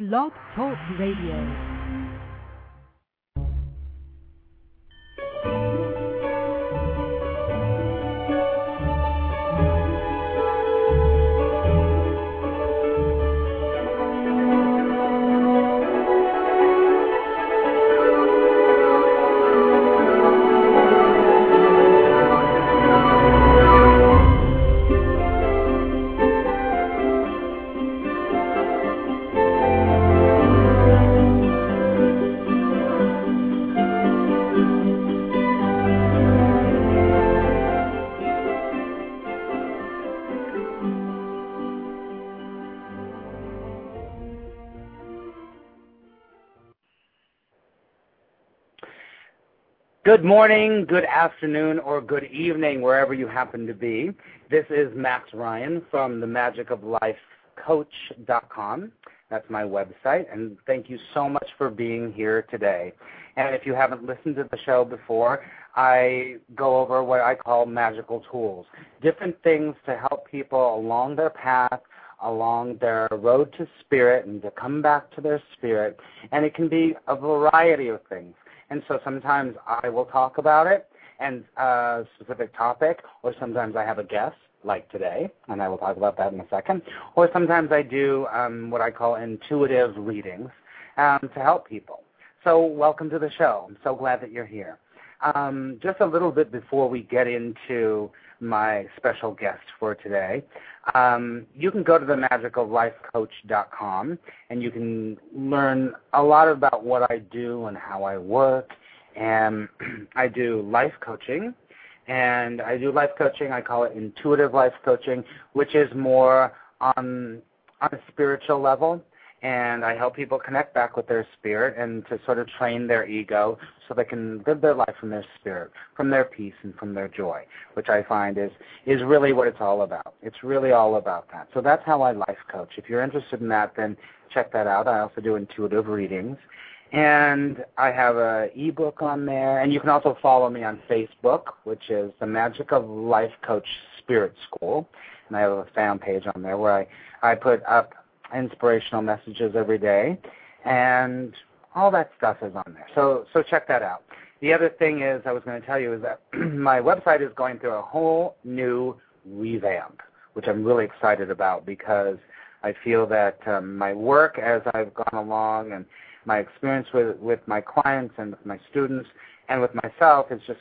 Blog Talk Radio. Good morning, good afternoon, or good evening, wherever you happen to be. This is Max Ryan from the Magic of Life Coach.com. That's my website, and thank you so much for being here today. And if you haven't listened to the show before, I go over what I call magical tools, different things to help people along their path, along their road to spirit, and to come back to their spirit. And it can be a variety of things and so sometimes I will talk about it and a specific topic, or sometimes I have a guest, like today, and I will talk about that in a second. Or sometimes I do um, what I call intuitive readings um, to help people. So welcome to the show. I'm so glad that you're here. Um, just a little bit before we get into my special guest for today, um, you can go to the magicoflifecoach.com and you can learn a lot about what I do and how I work. And I do life coaching. And I do life coaching, I call it intuitive life coaching, which is more on, on a spiritual level and I help people connect back with their spirit and to sort of train their ego so they can live their life from their spirit, from their peace and from their joy, which I find is is really what it's all about. It's really all about that. So that's how I life coach. If you're interested in that, then check that out. I also do intuitive readings. And I have a ebook on there, and you can also follow me on Facebook, which is the Magic of Life Coach Spirit School, and I have a fan page on there where I I put up inspirational messages every day, and all that stuff is on there. So so check that out. The other thing is I was going to tell you is that my website is going through a whole new revamp, which I'm really excited about because I feel that um, my work as I've gone along and my experience with with my clients and with my students and with myself has just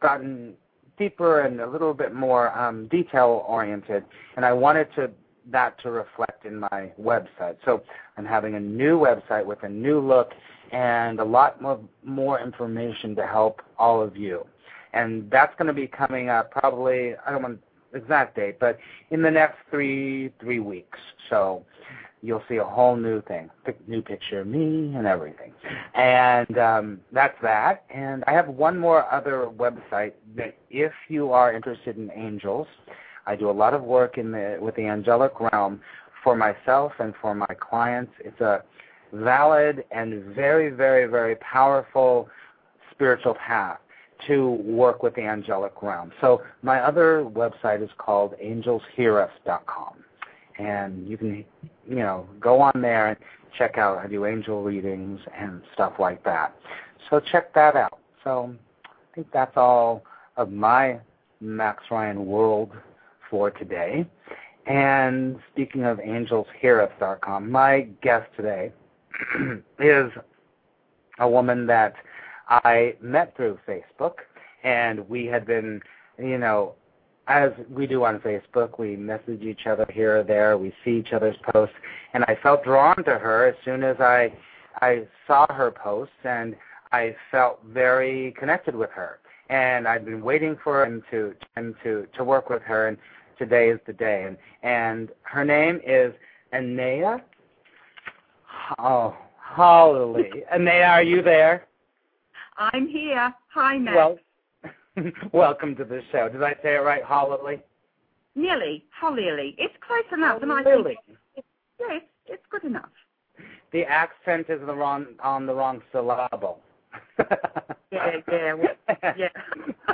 gotten deeper and a little bit more um, detail oriented, and I wanted to that to reflect in my website. So I'm having a new website with a new look and a lot more, more information to help all of you. And that's going to be coming up probably, I don't want exact date, but in the next three three weeks. So you'll see a whole new thing, new picture of me and everything. And um, that's that. And I have one more other website that if you are interested in angels, I do a lot of work in the with the angelic realm for myself and for my clients. It's a valid and very, very, very powerful spiritual path to work with the angelic realm. So my other website is called angelshearus.com. And you can, you know, go on there and check out. I do angel readings and stuff like that. So check that out. So I think that's all of my Max Ryan world for today. And speaking of angelshearus.com, my guest today is a woman that I met through Facebook, and we had been, you know, as we do on Facebook, we message each other here or there, we see each other's posts, and I felt drawn to her as soon as I I saw her posts, and I felt very connected with her. And I've been waiting for him to him to to work with her, and today is the day. And, and her name is Anayah. Oh, holy. Anayah, are you there? I'm here. Hi, Max. Well, welcome to the show. Did I say it right, Holly? Nearly. Holly. It's close enough. and I think it's, yeah, it's, it's good enough. The accent is the wrong on the wrong syllable. yeah, yeah, well, yeah.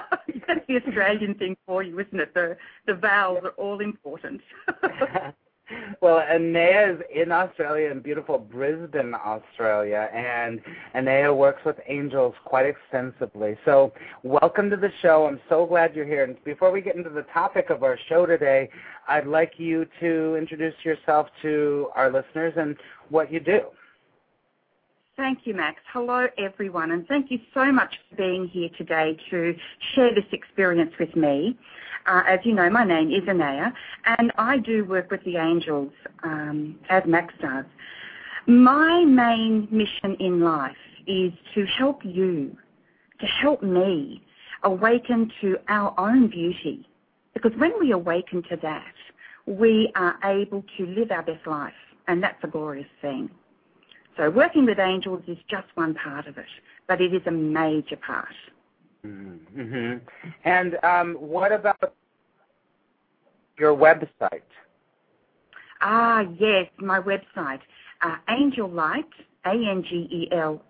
That's the Australian thing for you, isn't it? The the vowels are all important. well, Anayah is in Australia, in beautiful Brisbane, Australia, and Anayah works with angels quite extensively. So, welcome to the show. I'm so glad you're here. And before we get into the topic of our show today, I'd like you to introduce yourself to our listeners and what you do. Thank you, Max. Hello, everyone, and thank you so much for being here today to share this experience with me. Uh, as you know, my name is Anayah, and I do work with the angels, um, as Max does. My main mission in life is to help you, to help me awaken to our own beauty. Because when we awaken to that, we are able to live our best life, and that's a glorious thing. So working with angels is just one part of it, but it is a major part. Mm-hmm. And um, what about your website? Ah, yes, my website, uh, Angel Light, A-N-G-E-L-L-I-G-H-T,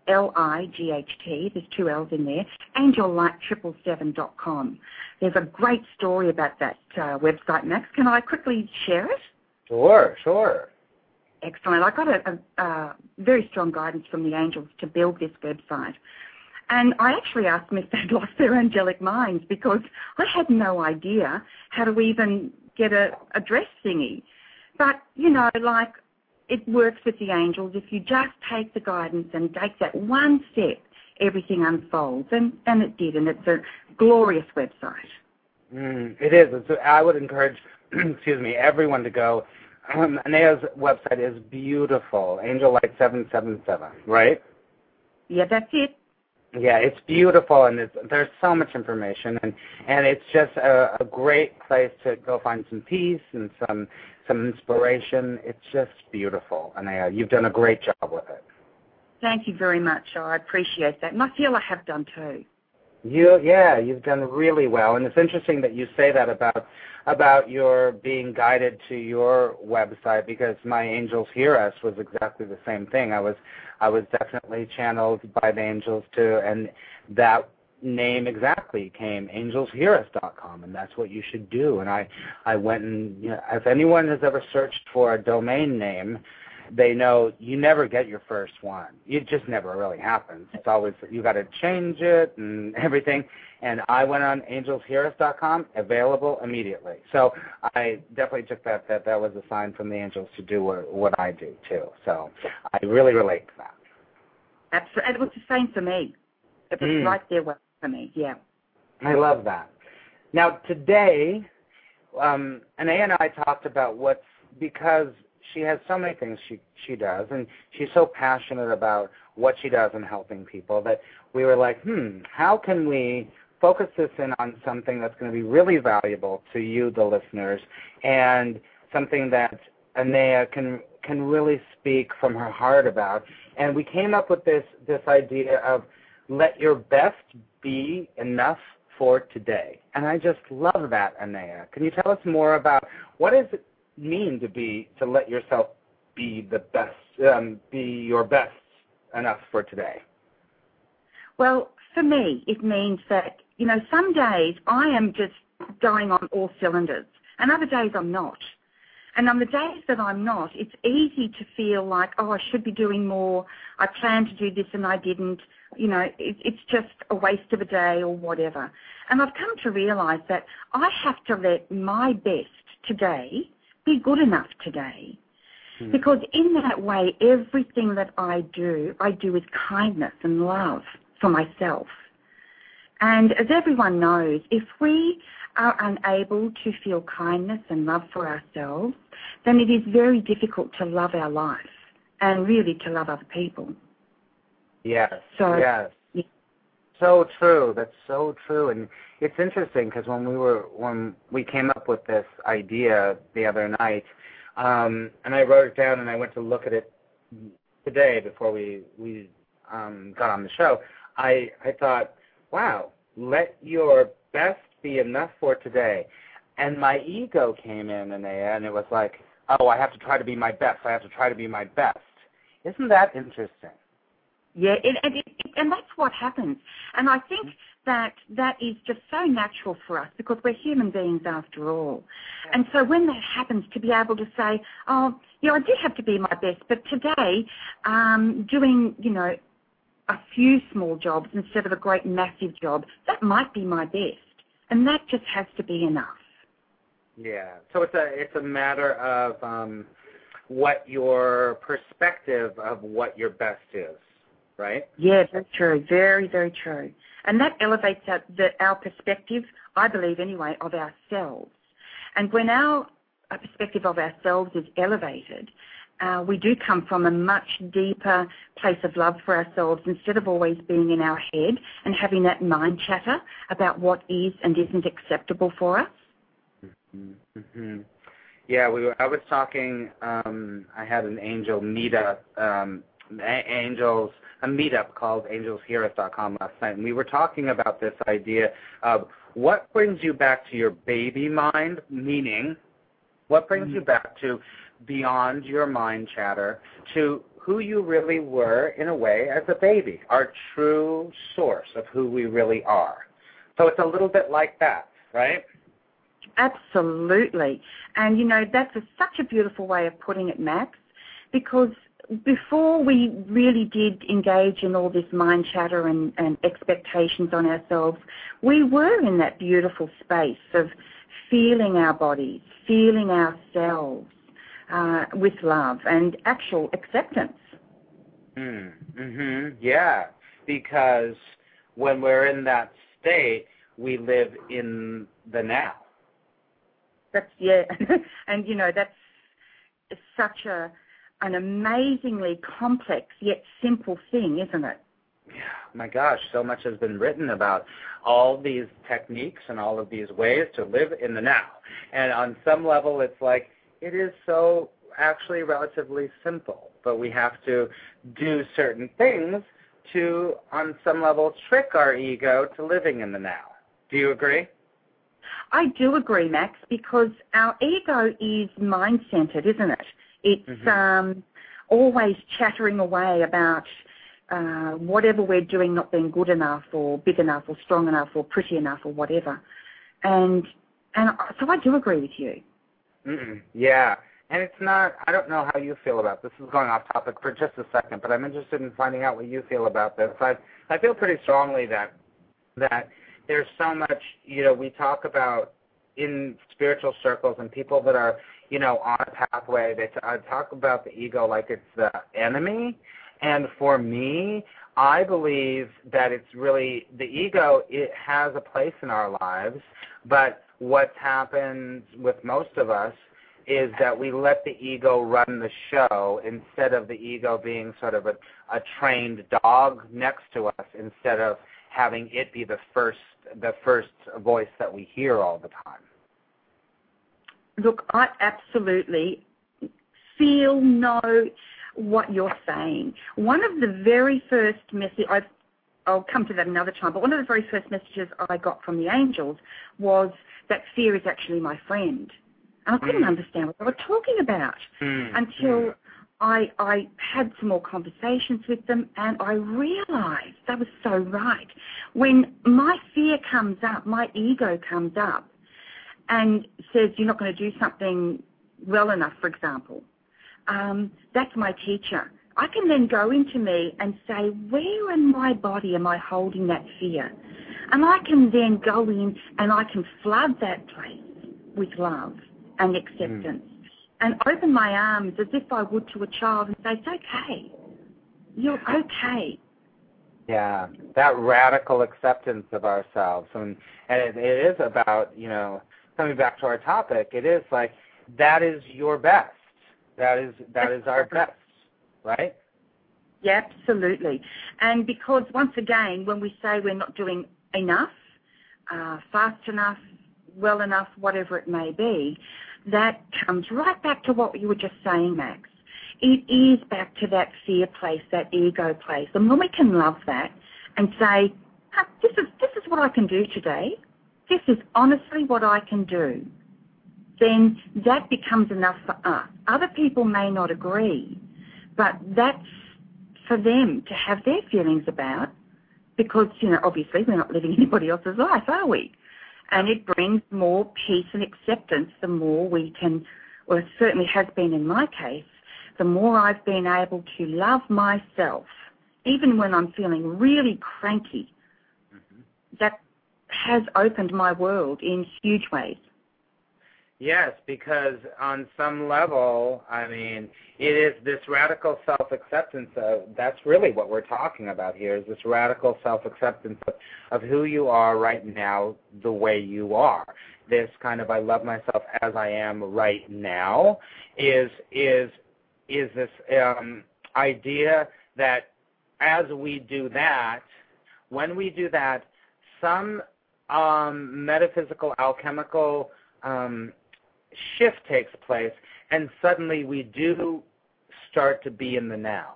there's two L's in there, angellight777.com. There's a great story about that uh, website, Max. Can I quickly share it? Sure, sure. Excellent. I got a, very strong guidance from the angels to build this website. And I actually asked them if they'd lost their angelic minds because I had no idea how to even get a address thingy. But, you know, like it works with the angels. If you just take the guidance and take that one step, everything unfolds. And, and it did. And it's a glorious website. Mm, it is. It's, I would encourage, excuse me, everyone to go um, Anayah's website is beautiful, Angel Light 777, right? Yeah, that's it. Yeah, it's beautiful, and it's, there's so much information, and and it's just a, a great place to go find some peace and some some inspiration. It's just beautiful, Anayah. You've done a great job with it. Thank you very much. I appreciate that, and I feel I have done too. You, yeah, you've done really well, and it's interesting that you say that about about your being guided to your website because my angels hear us was exactly the same thing. I was I was definitely channeled by the angels too, and that name exactly came angelshearus.com, and that's what you should do. And I I went and you know, if anyone has ever searched for a domain name they know you never get your first one. It just never really happens. It's always you got to change it and everything. And I went on angelshearus.com, available immediately. So I definitely took that that that was a sign from the angels to do what what I do too. So I really relate to that. Absolutely, it was the same for me. It was mm. right there for me. Yeah. I love that. Now today, um, and I talked about what's because she has so many things she she does, and she's so passionate about what she does in helping people that we were like, hmm, how can we focus this in on something that's going to be really valuable to you, the listeners, and something that Anayah can can really speak from her heart about. And we came up with this this idea of let your best be enough for today. And I just love that, Anayah. Can you tell us more about what is it mean to be to let yourself be the best, um, be your best enough for today? Well, for me, it means that you know some days I am just going on all cylinders, and other days I'm not. And on the days that I'm not, it's easy to feel like, oh, I should be doing more. I planned to do this and I didn't. You know, it, it's just a waste of a day or whatever. And I've come to realize that I have to let my best today be good enough today. Hmm. Because in that way, everything that I do, I do with kindness and love for myself. And as everyone knows, if we are unable to feel kindness and love for ourselves, then it is very difficult to love our life and really to love other people. Yes. So, yes. So true. That's so true. And it's interesting because when we were when we came up with this idea the other night, um, and I wrote it down and I went to look at it today before we we um, got on the show. I I thought, wow, let your best be enough for today. And my ego came in and and it was like, oh, I have to try to be my best. I have to try to be my best. Isn't that interesting? Yeah, and, and, it, and that's what happens. And I think that that is just so natural for us because we're human beings after all. And so when that happens, to be able to say, oh, yeah, I did have to be my best, but today, um, doing, you know, a few small jobs instead of a great massive job, that might be my best. And that just has to be enough. Yeah. So it's a it's a matter of um, what your perspective of what your best is, right? Yeah, that's true. Very, very true. And that elevates our, the, our perspective, I believe anyway, of ourselves. And when our perspective of ourselves is elevated, uh, we do come from a much deeper place of love for ourselves instead of always being in our head and having that mind chatter about what is and isn't acceptable for us. Mm-hmm. Yeah, we were, I was talking. Um, I had an angel meetup, um, angels a meetup called AngelsHearUs.com last night, and we were talking about this idea of what brings you back to your baby mind, meaning what brings mm-hmm. you back to beyond your mind chatter to who you really were in a way as a baby, our true source of who we really are. So it's a little bit like that, right? Absolutely. And you know, that's a, such a beautiful way of putting it, Max, because before we really did engage in all this mind chatter and, and expectations on ourselves, we were in that beautiful space of feeling our bodies, feeling ourselves uh, with love and actual acceptance. Mm, hmm Yeah, because when we're in that state, we live in the now. That's yeah, and you know that's such a an amazingly complex yet simple thing, isn't it? Yeah, my gosh, so much has been written about all these techniques and all of these ways to live in the now. And on some level, it's like it is so actually relatively simple, but we have to do certain things to, on some level, trick our ego to living in the now. Do you agree? I do agree, Max, because our ego is mind centered, isn't it? It's mm-hmm. um, always chattering away about uh, whatever we're doing not being good enough or big enough or strong enough or pretty enough or whatever. And and so I do agree with you. Mm-mm. Yeah, and it's not. I don't know how you feel about this. This is going off topic for just a second, but I'm interested in finding out what you feel about this. I I feel pretty strongly that that there's so much. You know, we talk about in spiritual circles and people that are you know on a pathway. They t- I talk about the ego like it's the enemy, and for me, I believe that it's really the ego. It has a place in our lives, but what's happened with most of us is that we let the ego run the show instead of the ego being sort of a, a trained dog next to us instead of having it be the first the first voice that we hear all the time. Look, I absolutely feel know what you're saying. One of the very first messages, I'll come to that another time, but one of the very first messages I got from the angels was that fear is actually my friend. And I couldn't mm. understand what they were talking about mm. until. I, I had some more conversations with them and I realized that was so right. When my fear comes up, my ego comes up and says you're not going to do something well enough, for example, um, that's my teacher. I can then go into me and say, where in my body am I holding that fear? And I can then go in and I can flood that place with love and acceptance mm. and open my arms as if I would to a child and say, it's okay. You're okay. Yeah, that radical acceptance of ourselves. And, and it, it is about, you know, coming back to our topic, it is like that is your best. That is that is our best, right? Yeah, absolutely. And because once again, when we say we're not doing enough, uh, fast enough, well enough, whatever it may be, that comes right back to what you were just saying, Max. It is back to that fear place, that ego place. And when we can love that and say, this is this is what I can do today. This is honestly what I can do. Then that becomes enough for us. Other people may not agree, but that's for them to have their feelings about. because, you know, obviously we're not living anybody else's life, are we? And it brings more peace and acceptance the more we can, well, it certainly has been in my case, the more I've been able to love myself, even when I'm feeling really cranky. Mm-hmm. That has opened my world in huge ways. Yes, because on some level, I mean, it is this radical self-acceptance. Of, that's really what we're talking about here. Is this radical self-acceptance of, of who you are right now, the way you are. This kind of I love myself as I am right now. Is is is this um, idea that as we do that, when we do that, some um, metaphysical, alchemical um, shift takes place, and suddenly we do start to be in the now,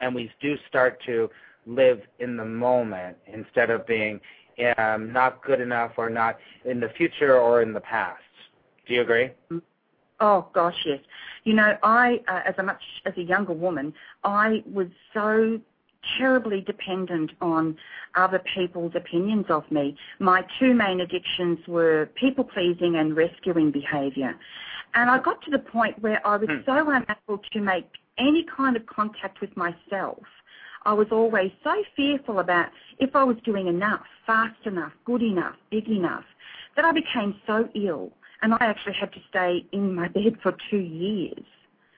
and we do start to live in the moment instead of being um, not good enough or not in the future or in the past. Do you agree? Oh gosh, yes. You know, I, uh, as a much as a younger woman, I was so terribly dependent on other people's opinions of me. My two main addictions were people pleasing and rescuing behaviour. And I got to the point where I was hmm. so unable to make any kind of contact with myself. I was always so fearful about if I was doing enough, fast enough, good enough, big enough, that I became so ill. And I actually had to stay in my bed for two years.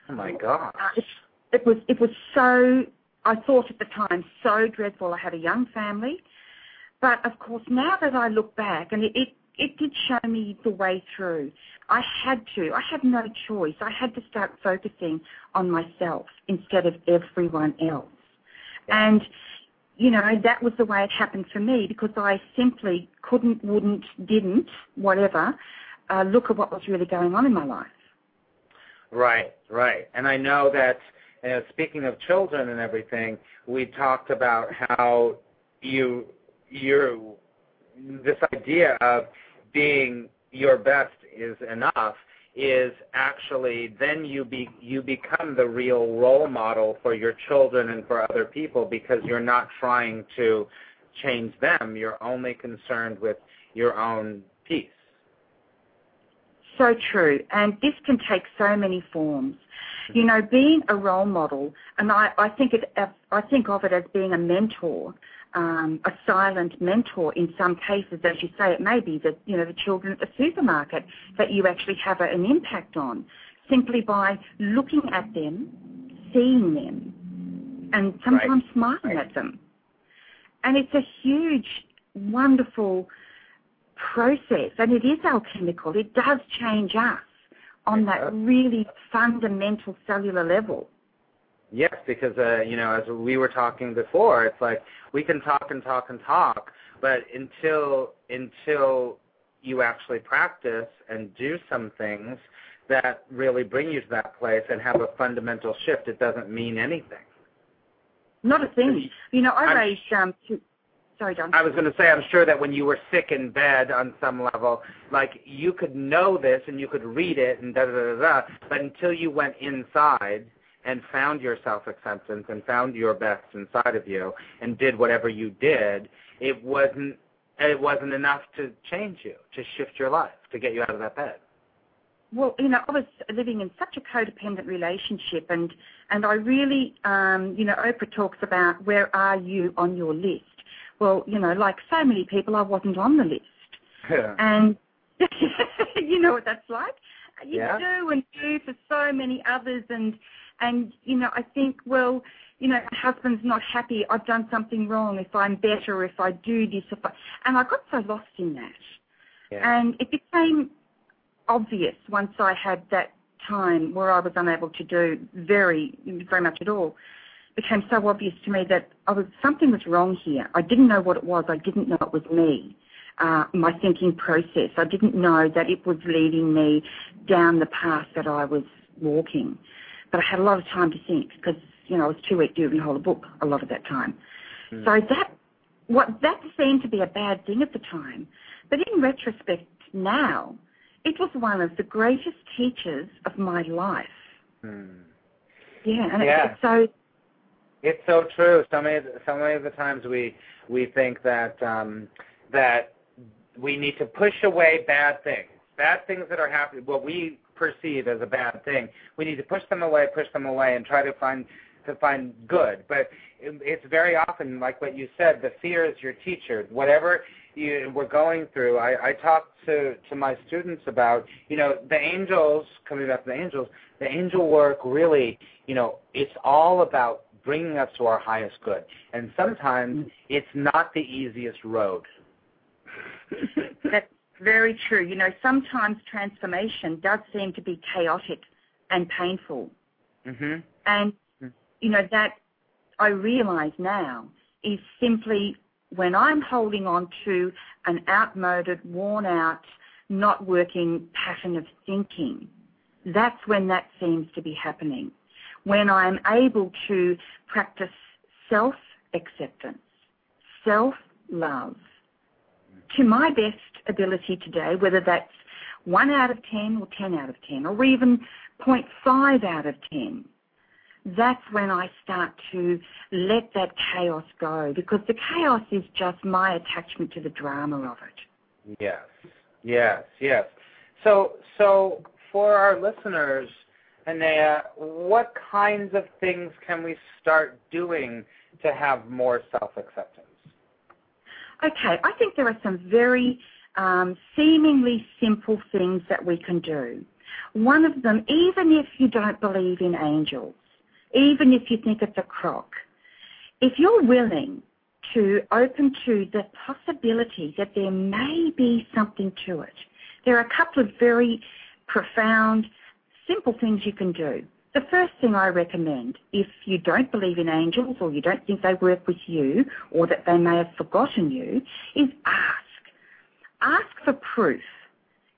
Oh my God. Uh, it, it was it was so I thought at the time so dreadful. I had a young family, but of course now that I look back, and it, it it did show me the way through. I had to. I had no choice. I had to start focusing on myself instead of everyone else. And you know that was the way it happened for me because I simply couldn't, wouldn't, didn't, whatever, uh, look at what was really going on in my life. Right, right. And I know that speaking of children and everything, we talked about how you you this idea of being your best is enough is actually then you be you become the real role model for your children and for other people because you're not trying to change them. You're only concerned with your own peace. So true. And this can take so many forms you know, being a role model, and I, I think it, I think of it as being a mentor, um, a silent mentor in some cases, as you say, it may be that you know the children at the supermarket that you actually have a, an impact on, simply by looking at them, seeing them, and sometimes right. smiling right. at them. And it's a huge, wonderful process, and it is alchemical. It does change us on that really fundamental cellular level. Yes, because uh, you know, as we were talking before, it's like we can talk and talk and talk, but until until you actually practice and do some things that really bring you to that place and have a fundamental shift, it doesn't mean anything. Not a thing. You know, I I'm, raised um, two, Sorry, John. I was going to say, I'm sure that when you were sick in bed on some level, like you could know this and you could read it and da da da da, but until you went inside and found your self-acceptance and found your best inside of you and did whatever you did, it wasn't it wasn't enough to change you, to shift your life, to get you out of that bed. Well, you know, I was living in such a codependent relationship, and and I really, um, you know, Oprah talks about where are you on your list, well, you know, like so many people, I wasn't on the list. Yeah. And you know what that's like. You yeah. do and do for so many others, and and you know, I think, well, you know, my husband's not happy. I've done something wrong. If I'm better, if I do this, if I, and I got so lost in that. Yeah. And it became obvious once I had that time where I was unable to do very, very much at all became so obvious to me that I was something was wrong here. I didn't know what it was. I didn't know it was me. Uh, my thinking process. I didn't know that it was leading me down the path that I was walking. But I had a lot of time to think because you know I was too weak to even hold a book a lot of that time. Mm. So that what that seemed to be a bad thing at the time, but in retrospect now, it was one of the greatest teachers of my life. Mm. Yeah, and yeah. It's, so It's so true. So many, so many of the times we we think that um, that we need to push away bad things, bad things that are happening, what we perceive as a bad thing. We need to push them away, push them away, and try to find to find good. But it's very often like what you said. The fear is your teacher. Whatever you, we're going through, I, I talk to to my students about. You know, the angels coming back to the angels. The angel work really, you know, it's all about bringing us to our highest good. And sometimes it's not the easiest road. That's very true. You know, sometimes transformation does seem to be chaotic and painful. Mm-hmm. And, you know, that I realize now is simply when I'm holding on to an outmoded, worn out, not working pattern of thinking, that's when that seems to be happening when I'm able to practice self acceptance, self love to my best ability today, whether that's 1 out of 10 or 10 out of 10 or even 0.5 out of 10, that's when I start to let that chaos go because the chaos is just my attachment to the drama of it. Yes, yes, yes. So, so for our listeners, Anayah, what kinds of things can we start doing to have more self-acceptance? Okay, I think there are some very um, seemingly simple things that we can do. One of them, even if you don't believe in angels, even if you think it's a crock, if you're willing to open to the possibility that there may be something to it, there are a couple of very profound simple things you can do. The first thing I recommend, if you don't believe in angels or you don't think they work with you or that they may have forgotten you, is ask. Ask for proof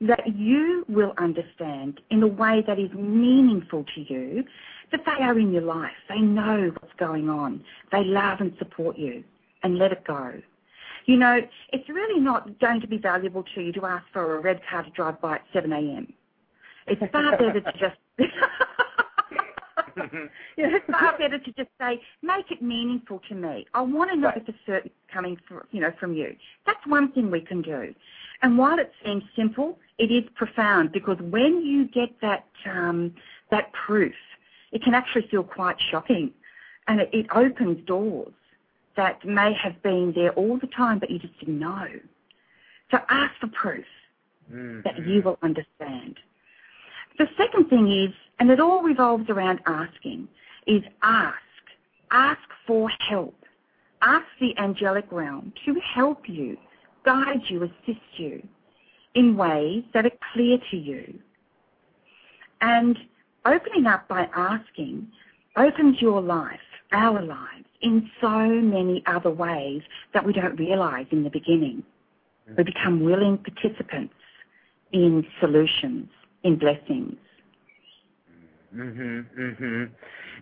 that you will understand in a way that is meaningful to you that they are in your life. They know what's going on. They love and support you and let it go. You know, it's really not going to be valuable to you to ask for a red car to drive by at 7 a.m. It's far better to just know, it's far better to just say, make it meaningful to me. I want to know right. for certain coming from, you know, from you. That's one thing we can do. And while it seems simple, it is profound because when you get that um, that proof, it can actually feel quite shocking, and it, it opens doors that may have been there all the time, but you just didn't know. So ask for proof mm-hmm. that you will understand. The second thing is, and it all revolves around asking, is ask. Ask for help. Ask the angelic realm to help you, guide you, assist you in ways that are clear to you. And opening up by asking opens your life, our lives, in so many other ways that we don't realize in the beginning. We become willing participants in solutions in blessings. Mhm, mhm.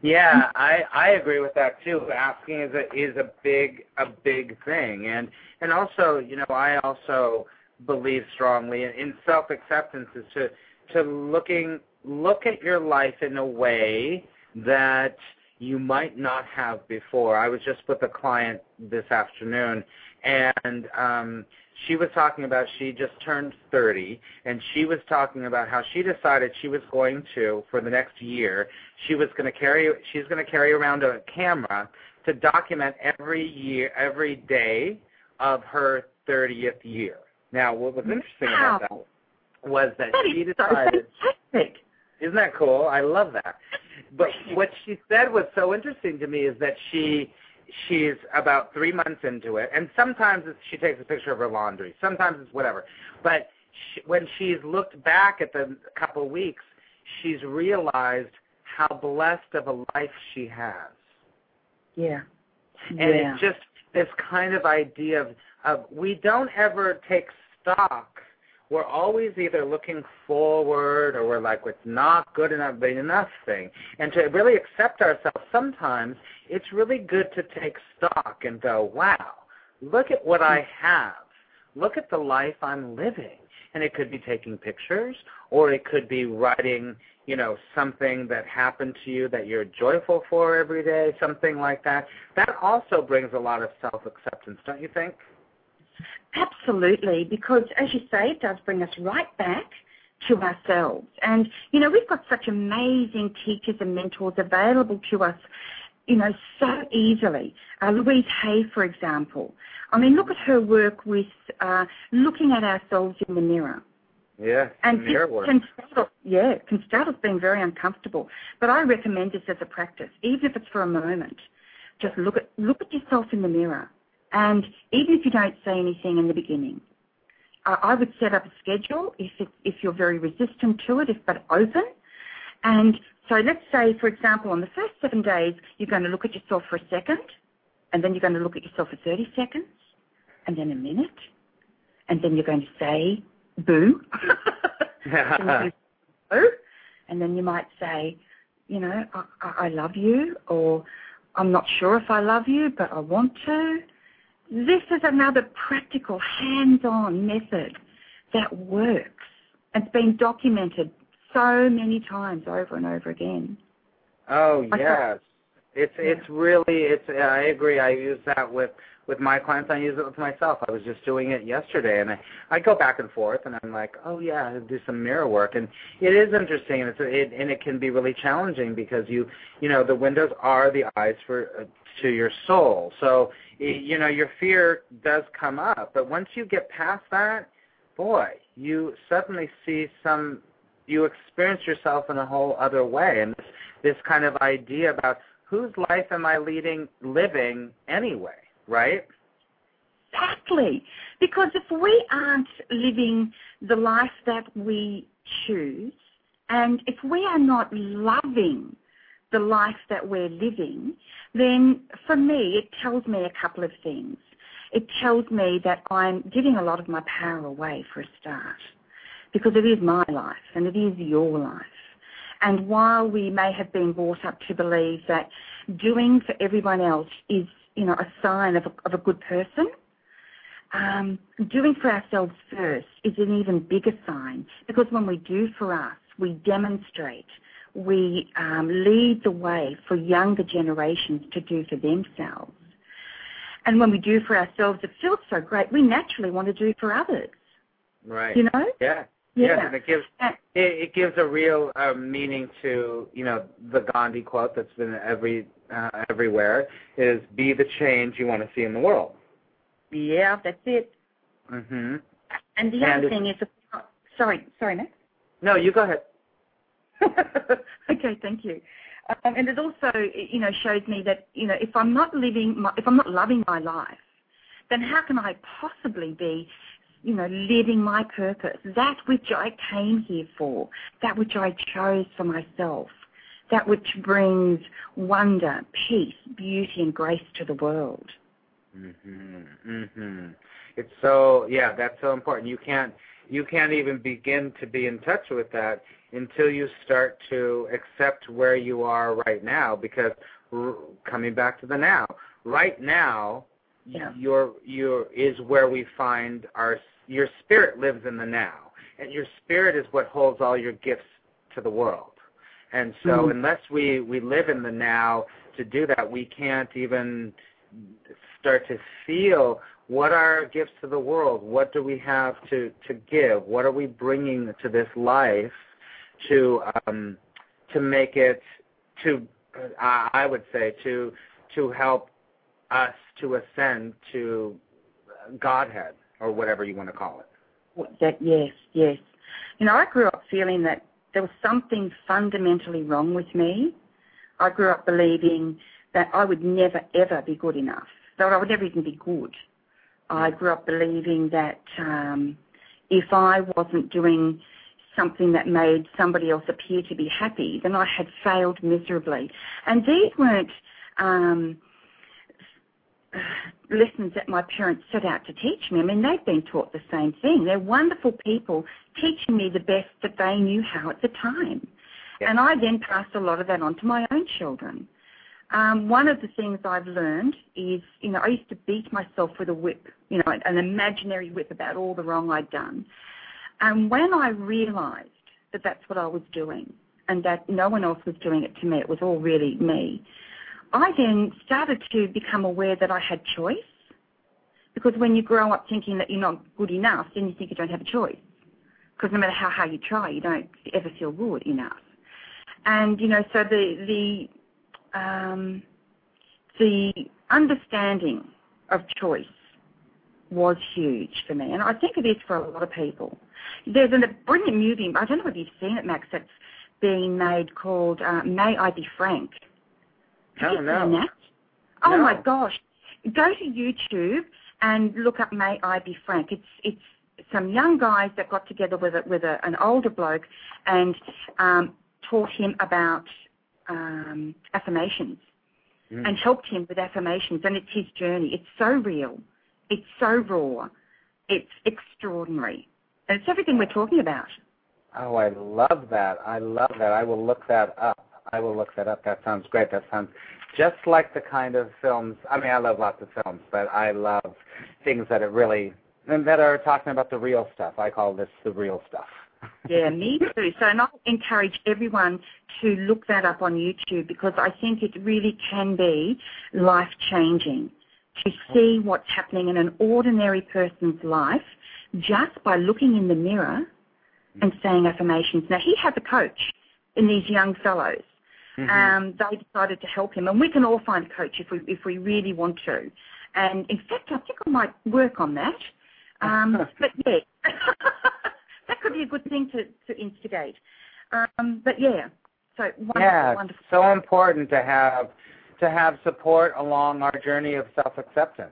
Yeah, I I agree with that too. Asking is a is a big a big thing, and and also you know I also believe strongly in, in self acceptance is to to looking look at your life in a way that you might not have before. I was just with a client this afternoon, and um, she was talking about she just turned 30 and she was talking about how she decided she was going to for the next year she was going to carry she's going to carry around a camera to document every year every day of her 30th year. Now what was interesting wow. about that was that, that she decided so isn't that cool? I love that. But what she said was so interesting to me is that she she's about three months into it, and sometimes it's, she takes a picture of her laundry. Sometimes it's whatever. But she, when she's looked back at the couple of weeks, she's realized how blessed of a life she has. Yeah. And yeah. it's just this kind of idea of, of we don't ever take stock we're always either looking forward or we're like, it's not good enough, but enough thing. And to really accept ourselves, sometimes it's really good to take stock and go, wow, look at what I have. Look at the life I'm living. And it could be taking pictures, or it could be writing, you know, something that happened to you that you're joyful for every day, something like that. That also brings a lot of self-acceptance, don't you think? Absolutely, because as you say, it does bring us right back to ourselves. And, you know, we've got such amazing teachers and mentors available to us, you know, so easily. Uh, Louise Hay, for example. I mean, look at her work with uh, looking at ourselves in the mirror. Yeah, and mirror work. Can start off, yeah, can start off being very uncomfortable. But I recommend this as a practice, even if it's for a moment. Just look at look at yourself in the mirror, and even if you don't say anything in the beginning, uh, I would set up a schedule if it, if you're very resistant to it, if but open. And let's say, for example, on the first seven days, you're going to look at yourself for a second, and then you're going to look at yourself for 30 seconds, and then a minute, and then you're going to say boo. and, then you might say, you know, I, I love you, or I'm not sure if I love you, but I want to. This is another practical, hands-on method that works. It's been documented so many times over and over again. Oh yes, it's it's really it's. I agree. I use that with with my clients. I use it with myself. I was just doing it yesterday, and I I go back and forth, and I'm like, oh yeah, I do some mirror work, and it is interesting, and it's it and it can be really challenging because you you know the windows are the eyes for uh, to your soul. So it, you know your fear does come up, but once you get past that, boy, you suddenly see some. You experience yourself in a whole other way, and this this kind of idea about whose life am I leading, living anyway? right? Exactly. Because if we aren't living the life that we choose, and if we are not loving the life that we're living, then for me, it tells me a couple of things. It tells me that I'm giving a lot of my power away for a start, because it is my life and it is your life. And while we may have been brought up to believe that doing for everyone else is you know, a sign of a, of a good person. Um, doing for ourselves first is an even bigger sign because when we do for us, we demonstrate, we um, lead the way for younger generations to do for themselves. And when we do for ourselves, it feels so great. We naturally want to do for others. Right. You know? Yeah. Yeah. Yes, and it gives it, it gives a real uh, meaning to you know the Gandhi quote that's been every uh, everywhere is be the change you want to see in the world. Yeah, that's it. Mhm. And the And other thing is, sorry, sorry, Matt. No, you go ahead. okay, thank you. Um, and it also, you know, shows me that you know if I'm not living, my, if I'm not loving my life, then how can I possibly be, you know, living my purpose, that which I came here for, that which I chose for myself, that which brings wonder, peace, beauty, and grace to the world. Mhm. Mhm. It's so yeah, that's so important. You can't you can't even begin to be in touch with that until you start to accept where you are right now because r- coming back to the now, right now Yeah. your your is where we find our your spirit lives in the now. And your spirit is what holds all your gifts to the world. And so Mhm. unless we we live in the now to do that, we can't even start to feel what are our gifts to the world? What do we have to to give? What are we bringing to this life to um, to make it to uh, I would say to to help us to ascend to Godhead or whatever you want to call it. That yes, yes. You know, I grew up feeling that there was something fundamentally wrong with me. I grew up believing that I would never ever be good enough, that I would never even be good. I grew up believing that um, if I wasn't doing something that made somebody else appear to be happy, then I had failed miserably. And these weren't um, lessons that my parents set out to teach me. I mean, they've been taught the same thing. They're wonderful people teaching me the best that they knew how at the time. Yeah. And I then passed a lot of that on to my own children. Um, one of the things I've learned is, you know, I used to beat myself with a whip, you know, an imaginary whip about all the wrong I'd done. And when I realized that that's what I was doing, and that no one else was doing it to me. It was all really me. I then started to become aware that I had choice because when you grow up thinking that you're not good enough, then you think you don't have a choice. Because no matter how hard you try, you don't ever feel good enough. And you know, so the the um, the understanding of choice was huge for me, and I think it is for a lot of people. There's a brilliant movie. I don't know if you've seen it, Max. That's being made called uh, "May I Be Frank." Oh, no. Oh no. my gosh! Go to YouTube and look up "May I Be Frank." It's it's some young guys that got together with a, with a, an older bloke and um, taught him about um, affirmations mm. and helped him with affirmations. And it's his journey. It's so real. It's so raw. It's extraordinary. And it's everything we're talking about. Oh, I love that. I love that. I will look that up. I will look that up. That sounds great. That sounds just like the kind of films. I mean, I love lots of films, but I love things that are really and that are talking about the real stuff. I call this the real stuff. yeah, me too. So and I encourage everyone to look that up on YouTube because I think it really can be life changing to see what's happening in an ordinary person's life just by looking in the mirror and saying affirmations. Now he has a coach in these young fellows. Mm-hmm. Um, they decided to help him, and we can all find a coach if we if we really want to. And in fact, I think I might work on that. Um, but yeah, that could be a good thing to, to instigate. Um, but yeah, so wonderful, yeah, wonderful. so important to have to have support along our journey of self acceptance.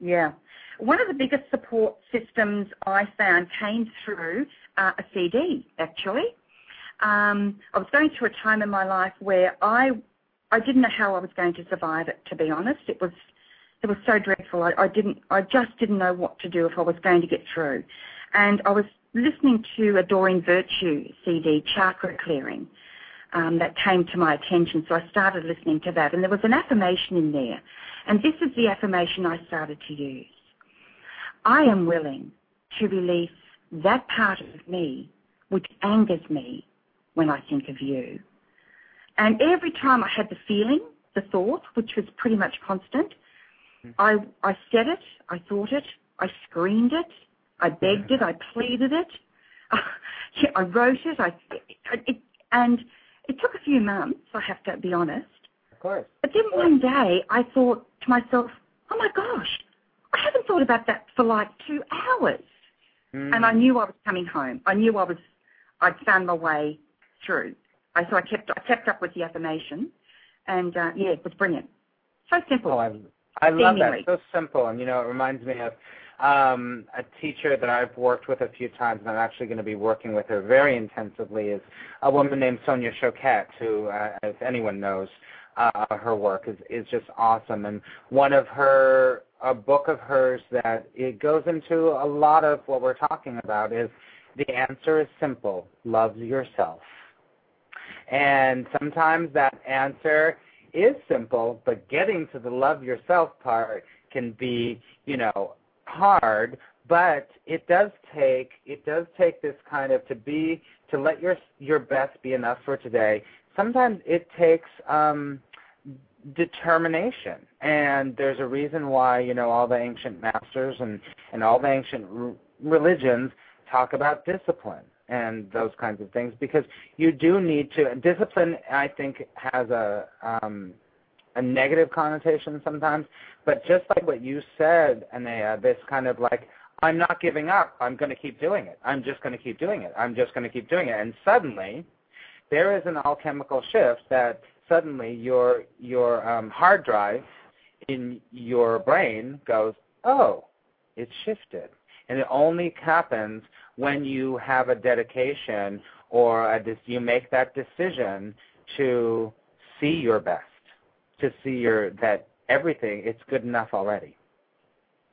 Yeah. One of the biggest support systems I found came through uh, a CD, actually. Um, I was going through a time in my life where I I didn't know how I was going to survive it. To be honest, it was it was so dreadful. I, I didn't, I just didn't know what to do if I was going to get through. And I was listening to a Doreen Virtue CD, Chakra Clearing, um, that came to my attention. So I started listening to that, and there was an affirmation in there. And this is the affirmation I started to use. I am willing to release that part of me which angers me when I think of you. And every time I had the feeling, the thought, which was pretty much constant, I, I said it, I thought it, I screamed it, I begged it, I pleaded it, I wrote it, I, it, and it took a few months, I have to be honest. Of course. But then one day I thought to myself, oh my gosh, I haven't thought about that for like two hours. Mm. And I knew I was coming home. I knew I was, I'd found my way through. I, so I kept, I kept up with the affirmation, and uh, yeah, it was brilliant. So simple. Oh, I'm I love that. So simple, and you know, it reminds me of um, a teacher that I've worked with a few times, and I'm actually going to be working with her very intensively. Is a woman named Sonia Choquette, who, uh, if anyone knows, uh, her work is is just awesome. And one of her a book of hers that it goes into a lot of what we're talking about is the answer is simple: love yourself. And sometimes that answer is simple, but getting to the love yourself part can be, you know, hard, but it does take it does take this kind of to be to let your your best be enough for today. Sometimes it takes um determination and there's a reason why you know all the ancient masters and and all the ancient r- religions talk about discipline and those kinds of things because you do need to discipline i think has a um a negative connotation sometimes but just like what you said Anayah this kind of like i'm not giving up i'm going to keep doing it i'm just going to keep doing it i'm just going to keep doing it and suddenly there is an alchemical shift that suddenly your your um, hard drive in your brain goes oh it's shifted and it only happens when you have a dedication or a, you make that decision to see your best, to see your that everything it's good enough already.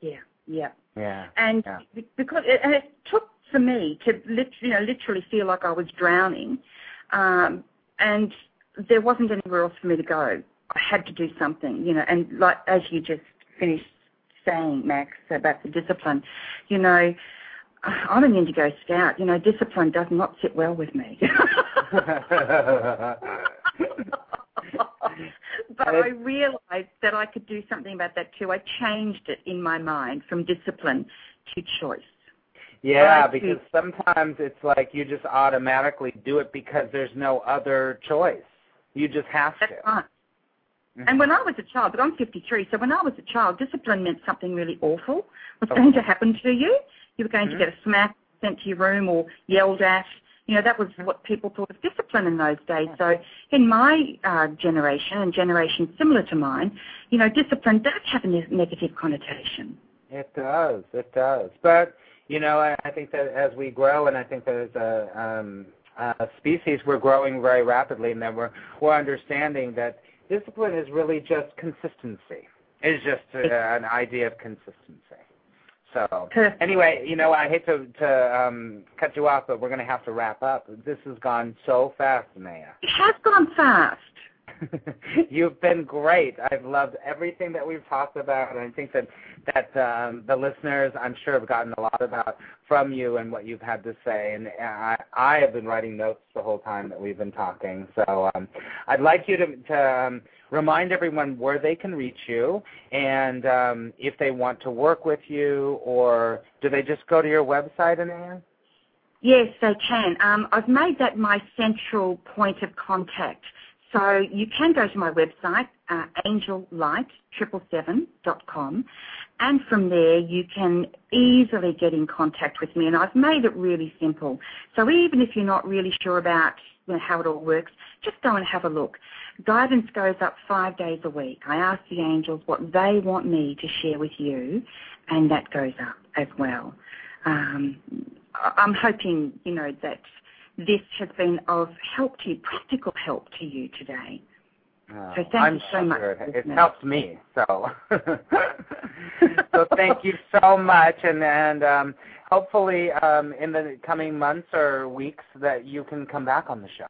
Yeah, yeah, yeah. And yeah. because it, and it took for me to literally, you know, literally feel like I was drowning, um, and there wasn't anywhere else for me to go. I had to do something, you know, and like as you just finished saying, Max, about the discipline, you know, I'm an indigo scout. You know, discipline does not sit well with me. but I realized that I could do something about that too. I changed it in my mind from discipline to choice. Yeah, because sometimes it's like you just automatically do it because there's no other choice. You just have That's to. Right. Mm-hmm. And when I was a child, but I'm 53, so when I was a child, discipline meant something really awful was okay. going to happen to you. You were going mm-hmm. to get a smack, sent to your room, or yelled at. You know, that was what people thought of discipline in those days. So in my uh, generation and generations similar to mine, you know, discipline does have a ne- negative connotation. It does. It does. But, you know, I, I think that as we grow, and I think that as a, um, a species, we're growing very rapidly, and that we're, we're understanding that – discipline is really just consistency. It's just uh, an idea of consistency. So anyway, you know, I hate to to um, cut you off, but we're going to have to wrap up. This has gone so fast, Maya. It has gone fast. You've been great. I've loved everything that we've talked about, and I think that that um, the listeners, I'm sure, have gotten a lot about from you and what you've had to say. And I, I have been writing notes the whole time that we've been talking. So um, I'd like you to, to um, remind everyone where they can reach you, and um, if they want to work with you, or do they just go to your website, Anayah? Yes, they can. Um, I've made that my central point of contact. So you can go to my website, uh, angellight777.com, and from there you can easily get in contact with me. And I've made it really simple. So even if you're not really sure about you know, how it all works, just go and have a look. Guidance goes up five days a week. I ask the angels what they want me to share with you, and that goes up as well. Um, I'm hoping, you know, that this has been of help to you, practical help to you today. Oh, so thank I'm you so sure much. It, helps me. So, so thank you so much, and and um, hopefully um, in the coming months or weeks that you can come back on the show.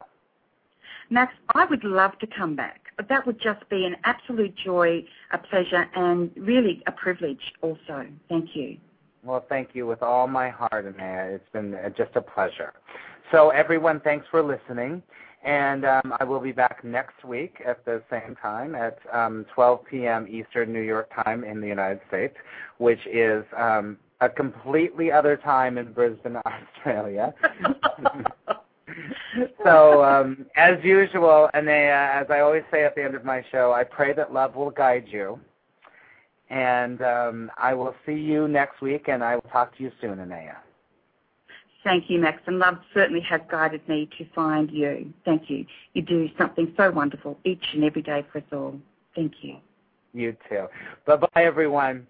Max, I would love to come back. But that would just be an absolute joy, a pleasure, and really a privilege also. Thank you. Well, thank you with all my heart, and it's been just a pleasure. So everyone, thanks for listening. And um, I will be back next week at the same time at um, 12 p.m. Eastern New York time in the United States, which is um, a completely other time in Brisbane, Australia. so um, as usual, and as I always say at the end of my show, I pray that love will guide you. And um, I will see you next week, and I will talk to you soon, Anayah. Thank you, Max. And love certainly has guided me to find you. Thank you. You do something so wonderful each and every day for us all. Thank you. You too. Bye bye, everyone.